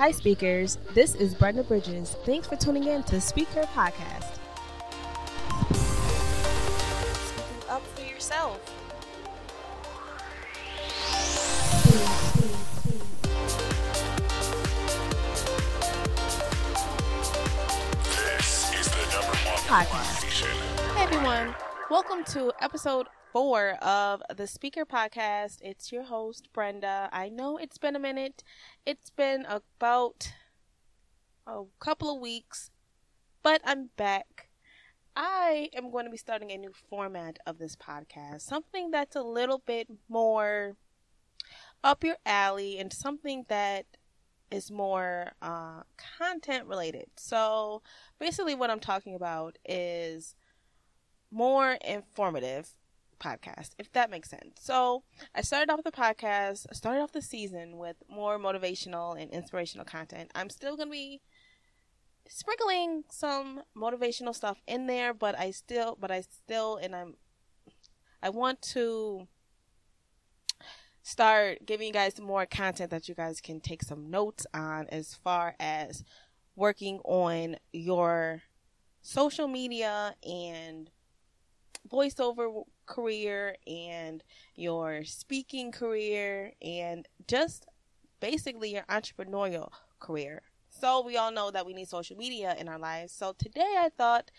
Hi, speakers. This is Brenda Bridges. Thanks for tuning in to Speakher Podcast. Speaking up for yourself. This is the number one Podcast. Hey, everyone. Welcome to episode four of the Speakher Podcast. It's your host, Brenda. I know it's been a minute. It's been about a couple of weeks, but I'm back. I am going to be starting a new format of this podcast, something that's a little bit more up your alley and something that is more uh, content related. So, basically, what I'm talking about is more informative podcast, if that makes sense. So I started off the podcast, I started off the season with more motivational and inspirational content. I'm still gonna be sprinkling some motivational stuff in there, but I still but I still and I'm I want to start giving you guys more content that you guys can take some notes on as far as working on your social media and voiceover career and your speaking career and just basically your entrepreneurial career. So we all know that we need social media in our lives. So today I thought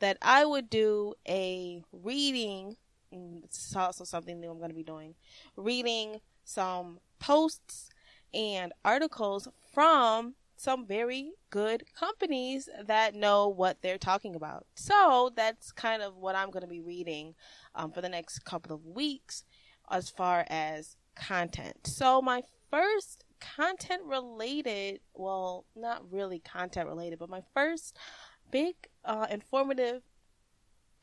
that I would do a reading. Mm, this is also something new I'm going to be doing. Reading some posts and articles from some very good companies that know what they're talking about. So that's kind of what I'm going to be reading um, for the next couple of weeks as far as content. So my first content related, well, not really content related, but my first big uh, informative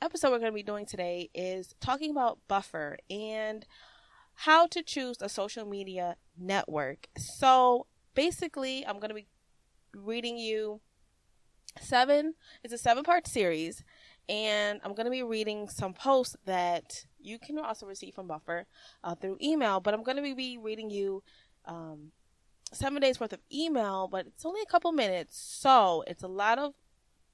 episode we're going to be doing today is talking about Buffer and how to choose a social media network. So basically, I'm going to be reading you seven it's a seven part series and i'm going to be reading some posts that you can also receive from buffer uh, through email but i'm going to be reading you um, seven days worth of email but it's only a couple minutes so it's a lot of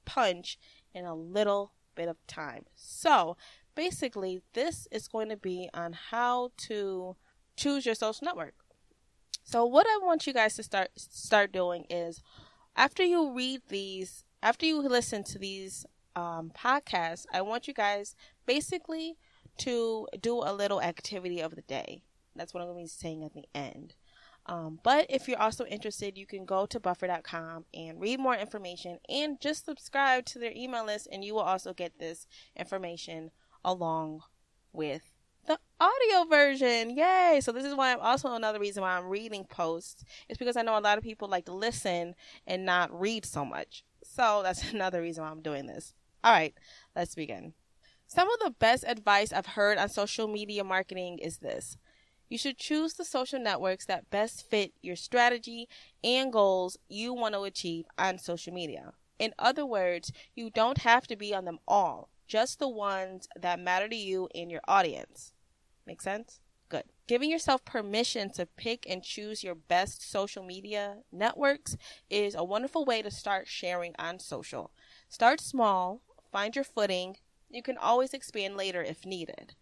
punch in a little bit of time. So basically this is going to be on how to choose your social network. So what i want you guys to start start doing is after you read these, after you listen to these um, podcasts, I want you guys basically to do a little activity of the day. That's what I'm going to be saying at the end. Um, but if you're also interested, you can go to buffer.com and read more information and just subscribe to their email list, and you will also get this information along with the audio version. Yay! So this is why I'm also another reason why I'm reading posts. It's because I know a lot of people like to listen and not read so much. So that's another reason why I'm doing this. All right, let's begin. Some of the best advice I've heard on social media marketing is this. You should choose the social networks that best fit your strategy and goals you want to achieve on social media. In other words, you don't have to be on them all, just the ones that matter to you and your audience. Make sense? Good. Giving yourself permission to pick and choose your best social media networks is a wonderful way to start sharing on social. Start small, find your footing. You can always expand later if needed.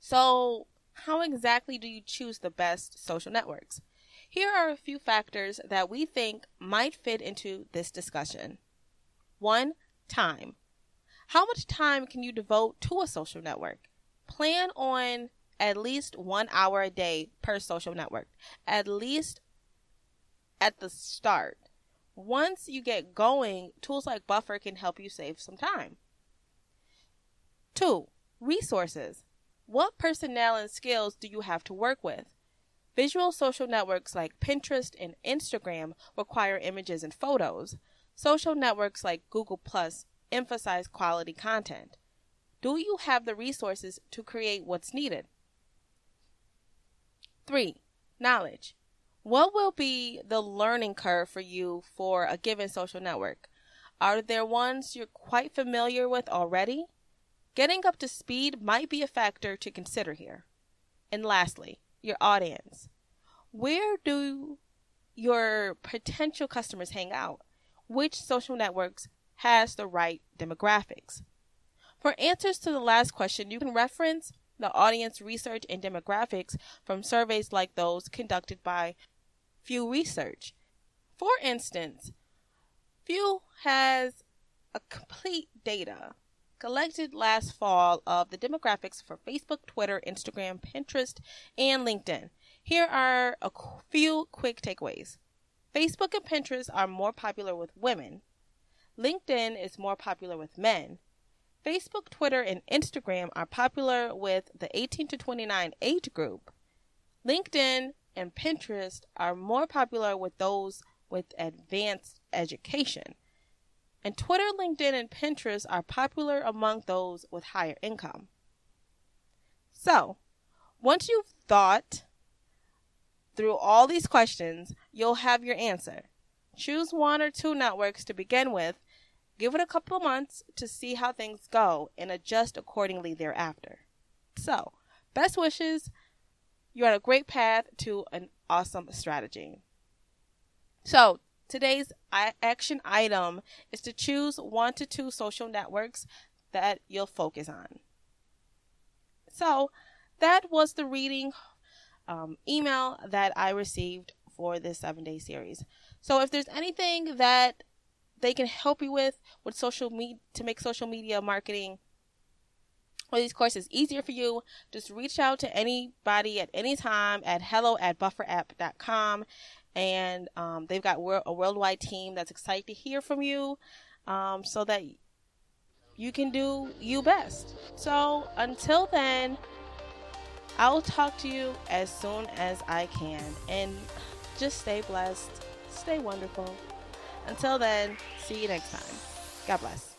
So, how exactly do you choose the best social networks? Here are a few factors that we think might fit into this discussion. One, time. How much time can you devote to a social network? Plan on at least one hour a day per social network, at least at the start. Once you get going, tools like Buffer can help you save some time. Two, resources. What personnel and skills do you have to work with? Visual social networks like Pinterest and Instagram require images and photos. Social networks like Google Plus emphasize quality content. Do you have the resources to create what's needed? 3. Knowledge. What will be the learning curve for you for a given social network? Are there ones you're quite familiar with already? Getting up to speed might be a factor to consider here. And lastly, your audience. Where do your potential customers hang out? Which social networks has the right demographics? For answers to the last question, you can reference the audience research and demographics from surveys like those conducted by Pew Research. For instance, Pew has a complete data collected last fall of the demographics for Facebook, Twitter, Instagram, Pinterest, and LinkedIn. Here are a few quick takeaways. Facebook and Pinterest are more popular with women. LinkedIn is more popular with men. Facebook, Twitter, and Instagram are popular with the 18 to 29 age group. LinkedIn and Pinterest are more popular with those with advanced education. And Twitter, LinkedIn, and Pinterest are popular among those with higher income. So, once you've thought through all these questions, you'll have your answer. Choose one or two networks to begin with, give it a couple of months to see how things go, and adjust accordingly thereafter. So, best wishes. You're on a great path to an awesome strategy. So, today's action item is to choose one to two social networks that you'll focus on. So, that was the reading um, email that I received for this seven day series. So if there's anything that they can help you with with social media to make social media marketing or these courses easier for you, just reach out to anybody at any time at hello at bufferapp.com. And um, they've got a worldwide team that's excited to hear from you um, so that you can do you best. So until then, I'll talk to you as soon as I can. And just stay blessed, stay wonderful. Until then, see you next time. God bless.